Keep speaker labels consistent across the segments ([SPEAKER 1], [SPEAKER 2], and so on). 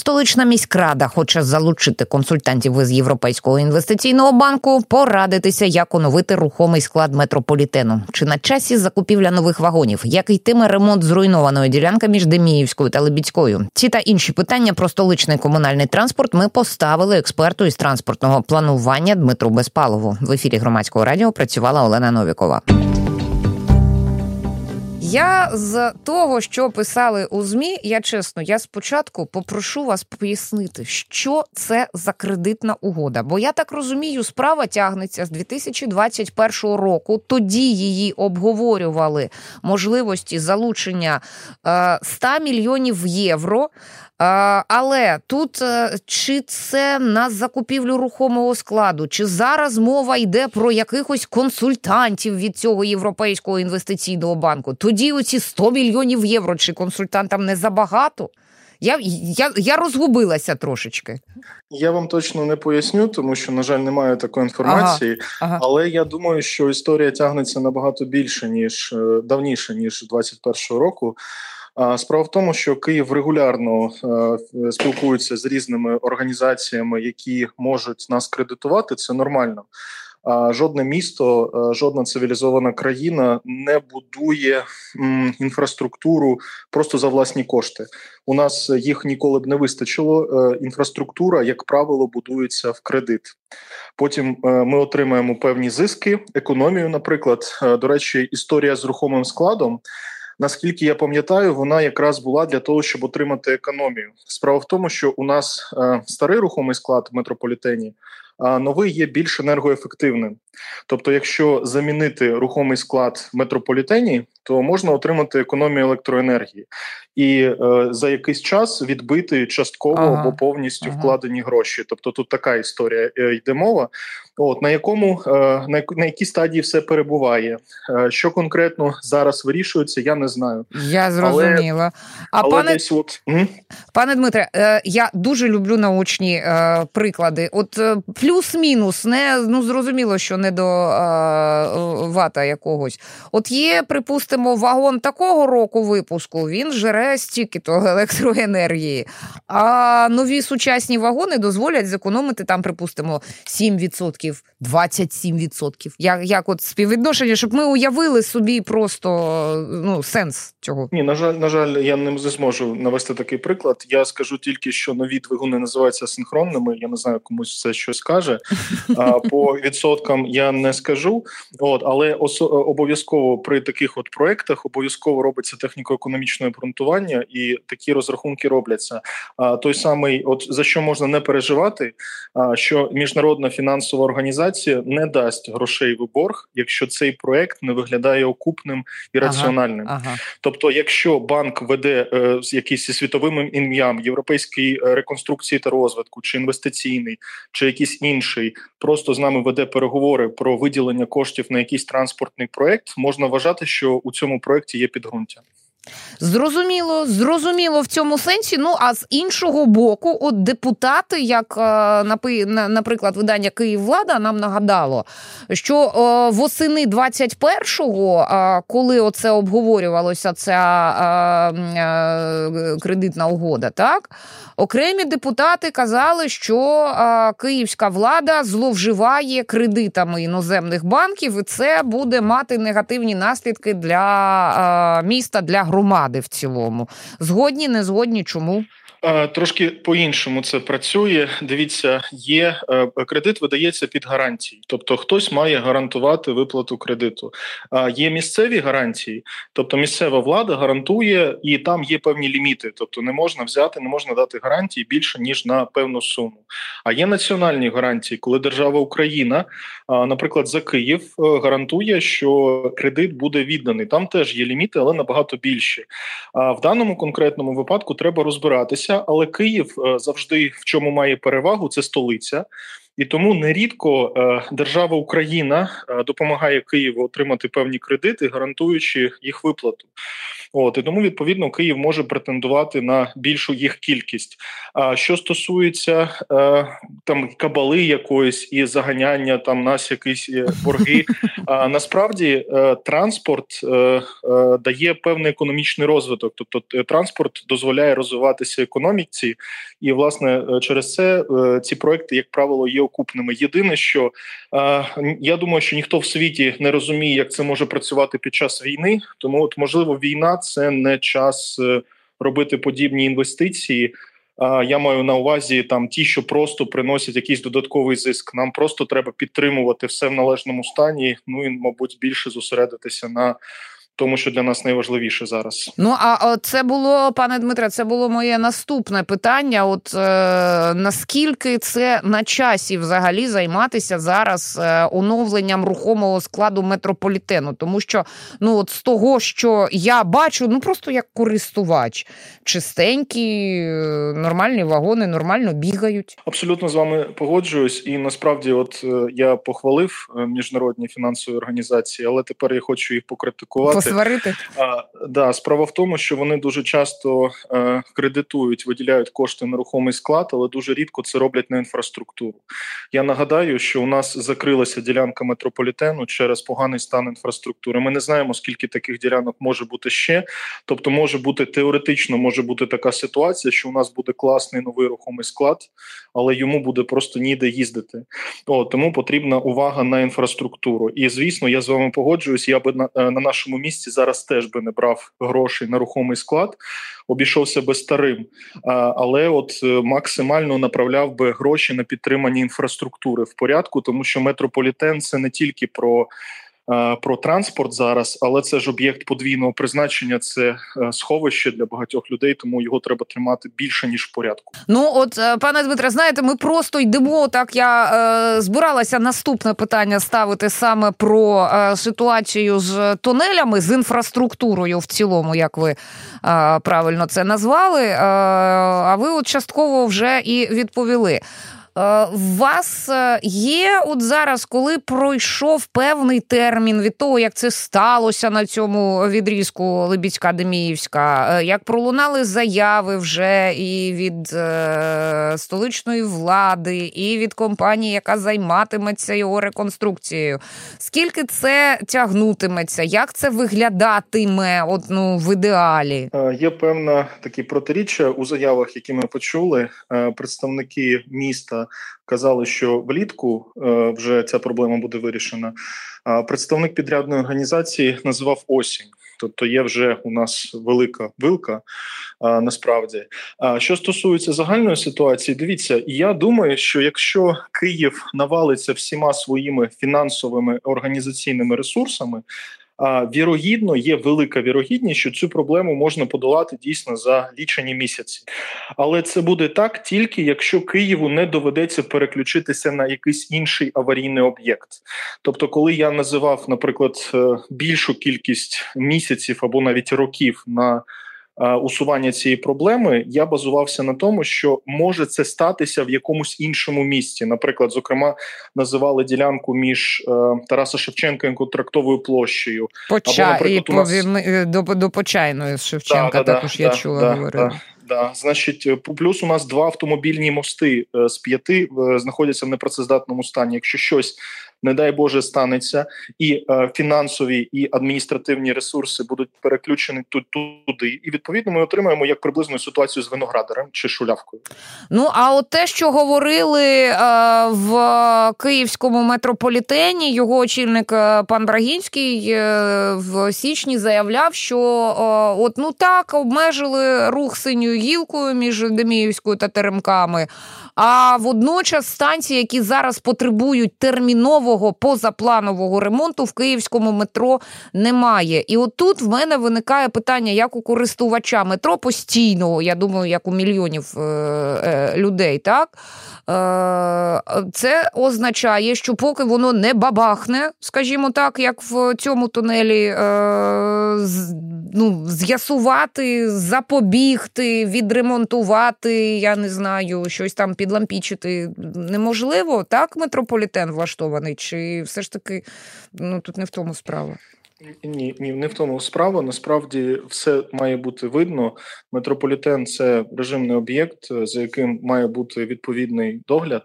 [SPEAKER 1] Столична міськрада хоче залучити консультантів із Європейського інвестиційного банку, порадитися, як оновити рухомий склад метрополітену. Чи на часі закупівля нових вагонів, як йтиме ремонт зруйнованої ділянки між Деміївською та Лебідською? Ці та інші питання про столичний комунальний транспорт ми поставили експерту із транспортного планування Дмитру Безпалову. В ефірі громадського радіо працювала Олена Новікова. Я з того, що писали у змі, я чесно, я спочатку попрошу вас пояснити, що це за кредитна угода. Бо я так розумію, справа тягнеться з 2021 року. Тоді її обговорювали можливості залучення 100 е, мільйонів євро але тут е, чи це на закупівлю рухомого складу, чи зараз мова йде про якихось консультантів від цього європейського інвестиційного банку? Тоді оці 100 мільйонів євро чи консультантам не забагато? Я я, я розгубилася трошечки.
[SPEAKER 2] Я вам точно не поясню, тому що, на жаль, немає такої інформації. Ага, ага. Але я думаю, що історія тягнеться набагато більше ніж е, давніше ніж 21-го року. Справа в тому, що Київ регулярно е, спілкується з різними організаціями, які можуть нас кредитувати. Це нормально. Жодне місто, е, жодна цивілізована країна не будує інфраструктуру просто за власні кошти. У нас їх ніколи б не вистачило. Е, інфраструктура, як правило, будується в кредит. Потім ми отримаємо певні зиски, економію. Наприклад, до речі, історія з рухомим складом наскільки я пам'ятаю, вона якраз була для того, щоб отримати економію. Справа в тому, що у нас е, старий рухомий склад в метрополітені. А новий є більш енергоефективним. Тобто, якщо замінити рухомий склад в метрополітені, то можна отримати економію електроенергії і е, за якийсь час відбити частково ага. або повністю ага. вкладені гроші. Тобто, тут така історія е, йде мова. От на якому е, на, на якій стадії все перебуває, е, що конкретно зараз вирішується, я не знаю.
[SPEAKER 1] Я зрозуміла. Але, а але пане десь от... пане Дмитре, е, я дуже люблю научні е, приклади. От е, плюс-мінус, не ну зрозуміло, що не до вата якогось. От є, припустимо, вагон такого року випуску. Він жере стільки того електроенергії, а нові сучасні вагони дозволять зекономити там, припустимо, 7%. 27%. Як як от співвідношення, щоб ми уявили собі просто ну, сенс цього?
[SPEAKER 2] Ні, на жаль, на жаль, я не зможу навести такий приклад. Я скажу тільки, що нові двигуни називаються синхронними. Я не знаю, комусь це щось каже. А по відсоткам я не скажу. От, але осо- обов'язково при таких от проектах обов'язково робиться техніко-економічне обґрунтування, і такі розрахунки робляться. А той самий, от за що можна не переживати, а що міжнародна фінансова організація не дасть грошей в борг, якщо цей проект не виглядає окупним і раціональним. Ага, ага. Тобто, якщо банк веде е, з якийсь світовим ім'ям європейської е, реконструкції та розвитку, чи інвестиційний, чи якийсь інший, просто з нами веде переговори про виділення коштів на якийсь транспортний проект, можна вважати, що у цьому проекті є підґрунтя.
[SPEAKER 1] Зрозуміло, зрозуміло в цьому сенсі. Ну а з іншого боку, от депутати, як е, наприклад, видання Київвлада нам нагадало, що е, восени 21-го, коли оце обговорювалося, ця е, кредитна угода, так окремі депутати казали, що київська влада зловживає кредитами іноземних банків, і це буде мати негативні наслідки для міста для громади в цілому. Згодні, не згодні, чому?
[SPEAKER 2] Трошки по-іншому це працює. Дивіться, є е, кредит видається під гарантії, тобто хтось має гарантувати виплату кредиту. Є місцеві гарантії, тобто місцева влада гарантує, і там є певні ліміти. Тобто не можна взяти, не можна дати гарантії більше ніж на певну суму. А є національні гарантії, коли держава Україна, наприклад, за Київ е, гарантує, що кредит буде відданий. Там теж є ліміти, але набагато більші. А в даному конкретному випадку треба розбиратися але Київ е, завжди в чому має перевагу, це столиця. І тому нерідко е, держава Україна е, допомагає Києву отримати певні кредити, гарантуючи їх виплату. От і тому відповідно Київ може претендувати на більшу їх кількість. А що стосується е, там кабали якоїсь і заганяння там нас якісь борги, а насправді е, транспорт е, е, дає певний економічний розвиток, тобто транспорт дозволяє розвиватися економіці, і власне через це е, ці проекти, як правило, є окупними. Єдине, що е, я думаю, що ніхто в світі не розуміє, як це може працювати під час війни, тому от можливо війна це не час е, робити подібні інвестиції. Я маю на увазі там ті, що просто приносять якийсь додатковий зиск. Нам просто треба підтримувати все в належному стані. Ну і мабуть більше зосередитися на тому, що для нас найважливіше зараз.
[SPEAKER 1] Ну а це було, пане Дмитре, це було моє наступне питання. От е, наскільки це на часі взагалі займатися зараз е, оновленням рухомого складу метрополітену? Тому що ну от з того, що я бачу, ну просто як користувач, чистенькі, е, нормальні вагони, нормально бігають.
[SPEAKER 2] Абсолютно з вами погоджуюсь, і насправді, от е, я похвалив міжнародні фінансові організації, але тепер я хочу їх покритикувати
[SPEAKER 1] сварити?
[SPEAKER 2] А, да, Справа в тому, що вони дуже часто е, кредитують, виділяють кошти на рухомий склад, але дуже рідко це роблять на інфраструктуру. Я нагадаю, що у нас закрилася ділянка метрополітену через поганий стан інфраструктури. Ми не знаємо, скільки таких ділянок може бути ще. Тобто, може бути теоретично, може бути така ситуація, що у нас буде класний новий рухомий склад, але йому буде просто ніде їздити. О, Тому потрібна увага на інфраструктуру. І звісно, я з вами погоджуюсь. Я би на, е, на нашому місці місці зараз теж би не брав грошей на рухомий склад, обійшовся би старим, але от е, максимально направляв би гроші на підтримання інфраструктури в порядку, тому що метрополітен це не тільки про. Е, про транспорт зараз, але це ж об'єкт подвійного призначення. Це е, сховище для багатьох людей, тому його треба тримати більше ніж в порядку.
[SPEAKER 1] Ну от е, пане Дмитре, знаєте, ми просто йдемо. Так я е, збиралася наступне питання ставити саме про е, ситуацію з тунелями з інфраструктурою в цілому, як ви е, правильно це назвали. А ви от частково вже і відповіли. У е, вас е, є от зараз, коли пройшов певний термін від того, як це сталося на цьому відрізку Либіцька Деміївська, е, як пролунали заяви вже і від е, столичної влади, і від компанії, яка займатиметься його реконструкцією. Скільки це тягнутиметься? Як це виглядатиме от, ну, в ідеалі?
[SPEAKER 2] Є певна такі протиріччя у заявах, які ми почули. Представники міста казали, що влітку е, вже ця проблема буде вирішена. Представник підрядної організації називав осінь. Тобто є вже у нас велика вилка а, насправді. А що стосується загальної ситуації, дивіться, я думаю, що якщо Київ навалиться всіма своїми фінансовими організаційними ресурсами, вірогідно є велика вірогідність, що цю проблему можна подолати дійсно за лічені місяці. Але це буде так тільки якщо Києву не доведеться переключитися на якийсь інший аварійний об'єкт. Тобто, коли я називав, наприклад, е, більшу кількість місяців або навіть років на усування цієї проблеми, я базувався на тому, що може це статися в якомусь іншому місці. Наприклад, зокрема, називали ділянку між е, Тараса Шевченка і контрактовою площею.
[SPEAKER 1] Поча... Або, наприклад, і нас... Е, до, до Почайної Шевченка да, також да, я да, чула говорили.
[SPEAKER 2] Да, значить, плюс у нас два автомобільні мости з п'яти знаходяться в непрацездатному стані. Якщо щось не дай Боже, станеться, і е, фінансові і адміністративні ресурси будуть переключені тут туди. І відповідно ми отримаємо як приблизну ситуацію з виноградарем чи шулявкою.
[SPEAKER 1] Ну а от те, що говорили е, в київському метрополітені, його очільник е, пан Брагінський е, в січні заявляв, що е, от ну так обмежили рух синьою гілкою між Деміївською та Теремками. А водночас станції, які зараз потребують термінового позапланового ремонту в київському метро немає. І отут в мене виникає питання, як у користувача метро постійного, я думаю, як у мільйонів е- е- людей, так Це означає, що поки воно не бабахне, скажімо так, як в цьому тунелі, ну, з'ясувати, запобігти, відремонтувати, я не знаю, щось там підлампічити неможливо. Так, метрополітен влаштований, чи все ж таки ну, тут не в тому справа?
[SPEAKER 2] Ні, ні, не в тому справа. Насправді все має бути видно. Метрополітен це режимний об'єкт, за яким має бути відповідний догляд.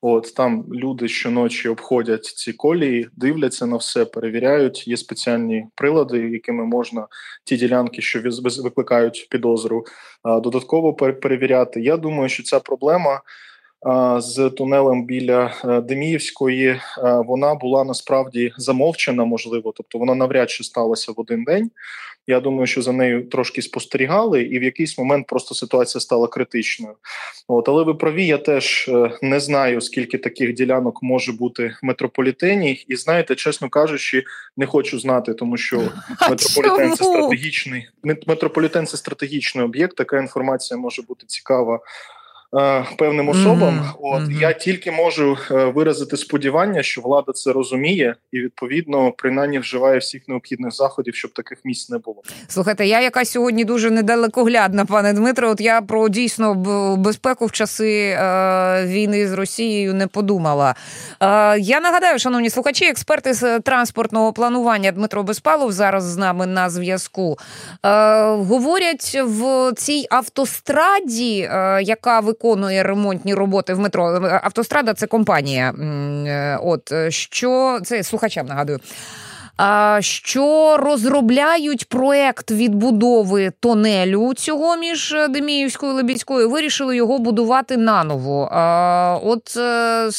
[SPEAKER 2] От там люди щоночі обходять ці колії, дивляться на все, перевіряють. Є спеціальні прилади, якими можна ті ділянки, що викликають підозру, додатково перевіряти. Я думаю, що ця проблема з тунелем біля е, Деміївської, е, вона була насправді замовчена, можливо, тобто вона навряд чи сталася в один день. Я думаю, що за нею трошки спостерігали, і в якийсь момент просто ситуація стала критичною. От але ви праві, я теж е, не знаю, скільки таких ділянок може бути в метрополітені, і знаєте, чесно кажучи, не хочу знати, тому що метрополітен це стратегічний метрополітен це стратегічний об'єкт. Така інформація може бути цікава певним особам. Mm-hmm. От mm-hmm. я тільки можу е, виразити сподівання, що влада це розуміє і відповідно принаймні вживає всіх необхідних заходів, щоб таких місць не було.
[SPEAKER 1] Слухайте, я яка сьогодні дуже недалекоглядна, пане Дмитро. От я про дійсно безпеку в часи е, війни з Росією не подумала. Е, я нагадаю, шановні слухачі, експерти з транспортного планування Дмитро Безпалов зараз з нами на зв'язку. Е, говорять в цій автостраді, е, яка виконує виконує ремонтні роботи в метро. Автострада це компанія. Е, от що це слухачам нагадую що розробляють проект відбудови тонелю цього між Деміївською і Лебідською, вирішили його будувати наново. От е,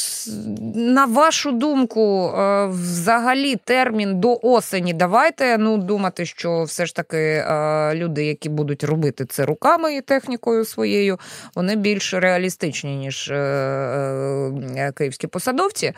[SPEAKER 1] на вашу думку, е, взагалі термін до осені. Давайте ну думати, що все ж таки е, люди, які будуть робити це руками і технікою своєю, вони більш реалістичні ніж київські посадовці.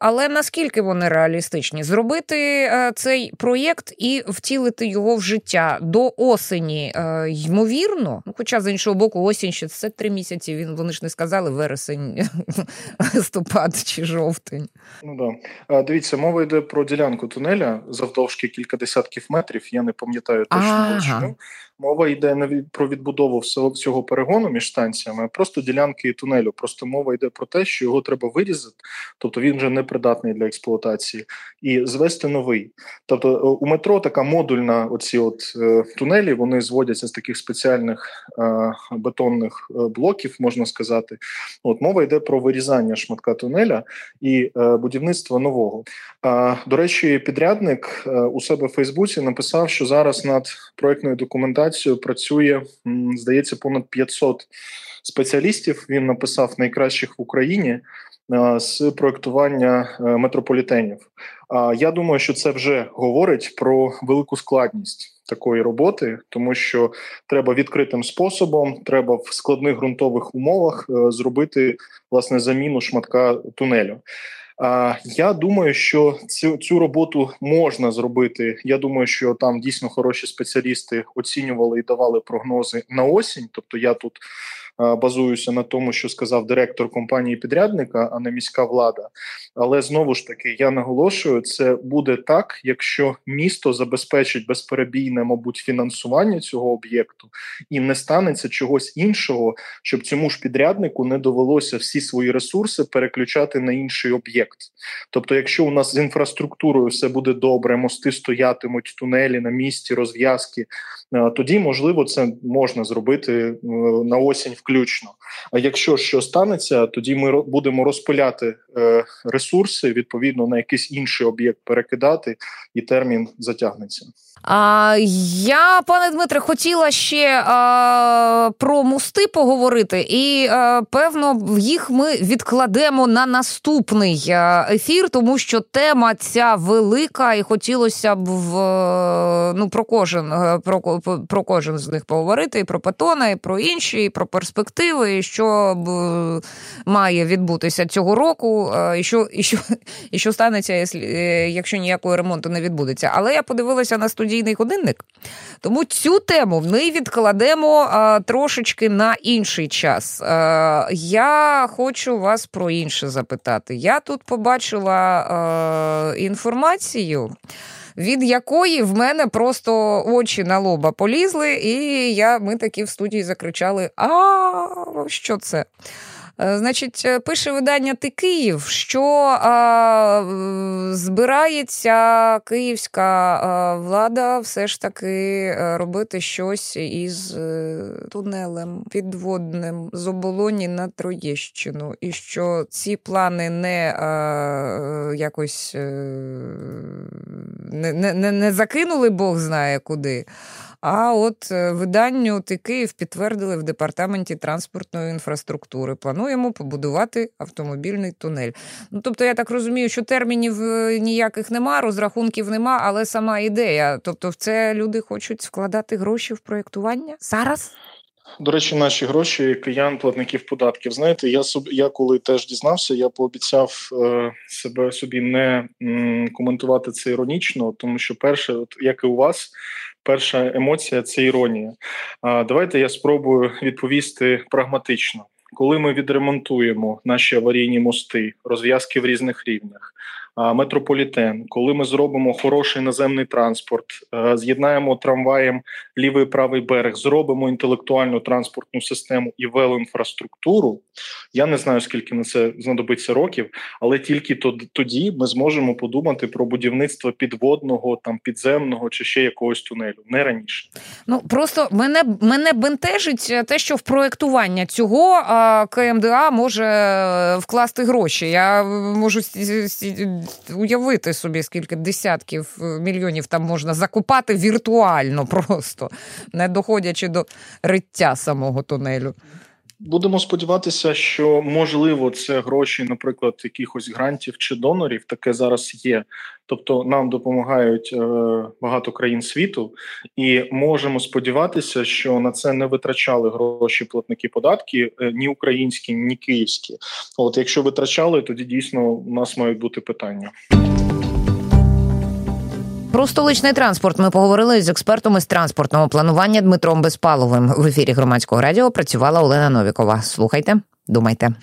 [SPEAKER 1] Але наскільки вони реалістичні? Сьогодні зробити е, цей проєкт і втілити його в життя до осені. Е, ймовірно, ну хоча з іншого боку, осінь ще це три місяці. Він вони ж не сказали вересень, листопад чи жовтень.
[SPEAKER 2] Ну да дивіться, мова йде про ділянку тунеля завдовжки кілька десятків метрів. Я не пам'ятаю точно. Мова йде не про відбудову всього перегону між станціями, а просто ділянки тунелю. Просто мова йде про те, що його треба вирізати, тобто він вже не придатний для експлуатації, і звести новий. Тобто е, у метро така модульна, оці от е, тунелі, вони зводяться з таких спеціальних е, бетонних е, блоків, можна сказати. От мова йде про вирізання шматка тунеля і е, будівництво нового. Е, до речі, підрядник у себе в Фейсбуці написав, що зараз над проектною документацією працює, здається, понад 500 спеціалістів. Він написав найкращих в Україні. Е, з проектування е, метрополітенів. Я думаю, що це вже говорить про велику складність такої роботи, тому що треба відкритим способом, треба в складних ґрунтових умовах е, зробити власне заміну шматка тунелю. Я думаю, що цю цю роботу можна зробити. Я думаю, що там дійсно хороші спеціалісти оцінювали і давали прогнози на осінь. Тобто, я тут базуюся на тому, що сказав директор компанії підрядника, а не міська влада. Але знову ж таки я наголошую, це буде так, якщо місто забезпечить безперебійне, мабуть, фінансування цього об'єкту, і не станеться чогось іншого, щоб цьому ж підряднику не довелося всі свої ресурси переключати на інший об'єкт. Тобто, якщо у нас з інфраструктурою все буде добре, мости стоятимуть, тунелі на місці, розв'язки, тоді можливо це можна зробити е, на осінь включно. А якщо що станеться, тоді ми будемо розпиляти е, ресурси відповідно на якийсь інший об'єкт перекидати, і термін затягнеться.
[SPEAKER 1] А, Я, пане Дмитре, хотіла ще а, про мости поговорити, і а, певно їх ми відкладемо на наступний ефір, тому що тема ця велика, і хотілося б в ну про кожен про про кожен з них поговорити, і про Патона, і про інші, і про перспективи, що має відбутися цього року, і що і що, і що станеться, якщо ніякого ремонту не відбудеться. Але я подивилася на студійний годинник, тому цю тему ми відкладемо трошечки на інший час. Я хочу вас про інше запитати. Я тут побачила інформацію від якої в мене просто очі на лоба полізли, і я, ми такі в студії закричали: А що це? Е, значить, е, пише видання Ти Київ, що а, збирається київська а, влада все ж таки е, робити щось із тунелем підводним з оболоні на Троєщину, і що ці плани не а, якось не, не, не закинули Бог знає куди. А от е, виданню «Ти Київ» підтвердили в департаменті транспортної інфраструктури. Плануємо побудувати автомобільний тунель. Ну тобто, я так розумію, що термінів е, ніяких нема, розрахунків нема, але сама ідея. Тобто, в це люди хочуть вкладати гроші в проєктування зараз.
[SPEAKER 2] До речі, наші гроші киян, платників податків. Знаєте, я собі я коли теж дізнався, я пообіцяв е, себе собі не м, коментувати це іронічно, тому що перше, от як і у вас, перша емоція це іронія. А давайте я спробую відповісти прагматично. Коли ми відремонтуємо наші аварійні мости, розв'язки в різних рівнях, метрополітен, коли ми зробимо хороший наземний транспорт, е, з'єднаємо трамваєм лівий і правий берег, зробимо інтелектуальну транспортну систему і велоінфраструктуру. Я не знаю, скільки на це знадобиться років, але тільки тоді ми зможемо подумати про будівництво підводного, там підземного чи ще якогось тунелю, не раніше.
[SPEAKER 1] Ну просто мене мене бентежить те, що в проектування цього КМДА може е, вкласти гроші. Я можу уявити собі, скільки десятків е, мільйонів там можна закупати віртуально, просто не доходячи до риття самого тунелю.
[SPEAKER 2] Будемо сподіватися, що можливо це гроші, наприклад, якихось грантів чи донорів, таке зараз є. Тобто нам допомагають е, багато країн світу, і можемо сподіватися, що на це не витрачали гроші платники податки е, ні українські, ні київські. От якщо витрачали, тоді дійсно у нас мають бути питання.
[SPEAKER 1] Про столичний транспорт ми поговорили з експертом із транспортного планування Дмитром Безпаловим. В ефірі громадського радіо працювала Олена Новікова. Слухайте, думайте.